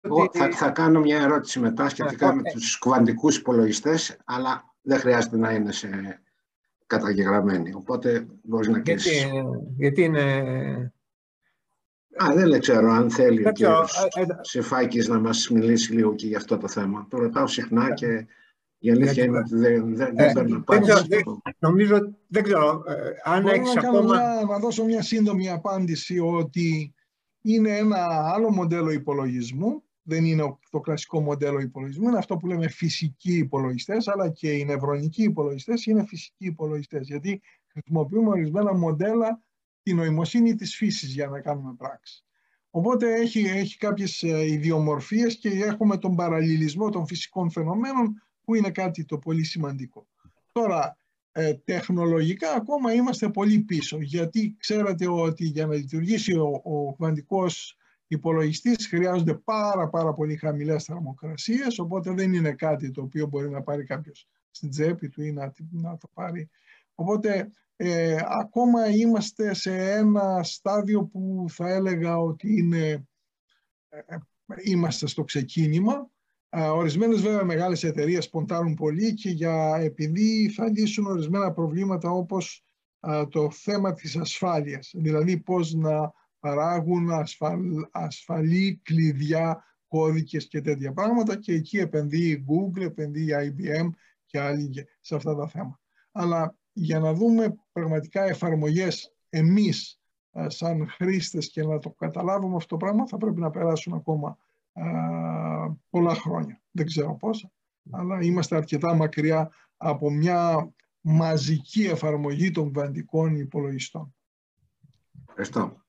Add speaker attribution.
Speaker 1: Εγώ θα, θα κάνω μια ερώτηση μετά σχετικά με τους κουβαντικούς υπολογιστές, αλλά δεν χρειάζεται να είναι σε καταγεγραμμένη. Οπότε μπορείς να κλείσεις.
Speaker 2: Γιατί, γιατί είναι...
Speaker 1: Α, δεν ξέρω αν θέλει ο κύριος ε, ε, Σεφάκης να μας μιλήσει λίγο και για αυτό το θέμα. Το ρωτάω συχνά και η αλήθεια είναι ότι δεν, δεν, δεν παίρνω απάντηση.
Speaker 2: Νομίζω, δεν ξέρω, αν έχεις ακόμα...
Speaker 3: να δώσω μια σύντομη απάντηση ότι είναι ένα άλλο μοντέλο υπολογισμού δεν είναι το κλασικό μοντέλο υπολογισμού, είναι αυτό που λέμε φυσικοί υπολογιστές, αλλά και οι νευρονικοί υπολογιστές είναι φυσικοί υπολογιστές. Γιατί χρησιμοποιούμε ορισμένα μοντέλα τη νοημοσύνη της φύσης για να κάνουμε πράξη. Οπότε έχει, έχει κάποιες ε, ιδιομορφίες και έχουμε τον παραλληλισμό των φυσικών φαινομένων που είναι κάτι το πολύ σημαντικό. Τώρα, ε, τεχνολογικά ακόμα είμαστε πολύ πίσω γιατί ξέρετε ότι για να λειτουργήσει ο, ο κβαντικός υπολογιστής χρειάζονται πάρα πάρα πολύ χαμηλές θερμοκρασίες, οπότε δεν είναι κάτι το οποίο μπορεί να πάρει κάποιος στην τσέπη του ή να, να το πάρει. Οπότε ε, ακόμα είμαστε σε ένα στάδιο που θα έλεγα ότι είναι, ε, ε, είμαστε στο ξεκίνημα. Ορισμένες βέβαια μεγάλες εταιρείες ποντάρουν πολύ και για, επειδή θα λύσουν ορισμένα προβλήματα όπως το θέμα της ασφάλειας. Δηλαδή πώς να παράγουν ασφαλ, ασφαλή κλειδιά, κώδικες και τέτοια πράγματα και εκεί επενδύει η Google, επενδύει η IBM και άλλοι σε αυτά τα θέματα. Αλλά για να δούμε πραγματικά εφαρμογές εμείς σαν χρήστες και να το καταλάβουμε αυτό το πράγμα θα πρέπει να περάσουν ακόμα α, πολλά χρόνια. Δεν ξέρω πόσα, αλλά είμαστε αρκετά μακριά από μια μαζική εφαρμογή των κβαντικών υπολογιστών.
Speaker 1: Ευχαριστώ.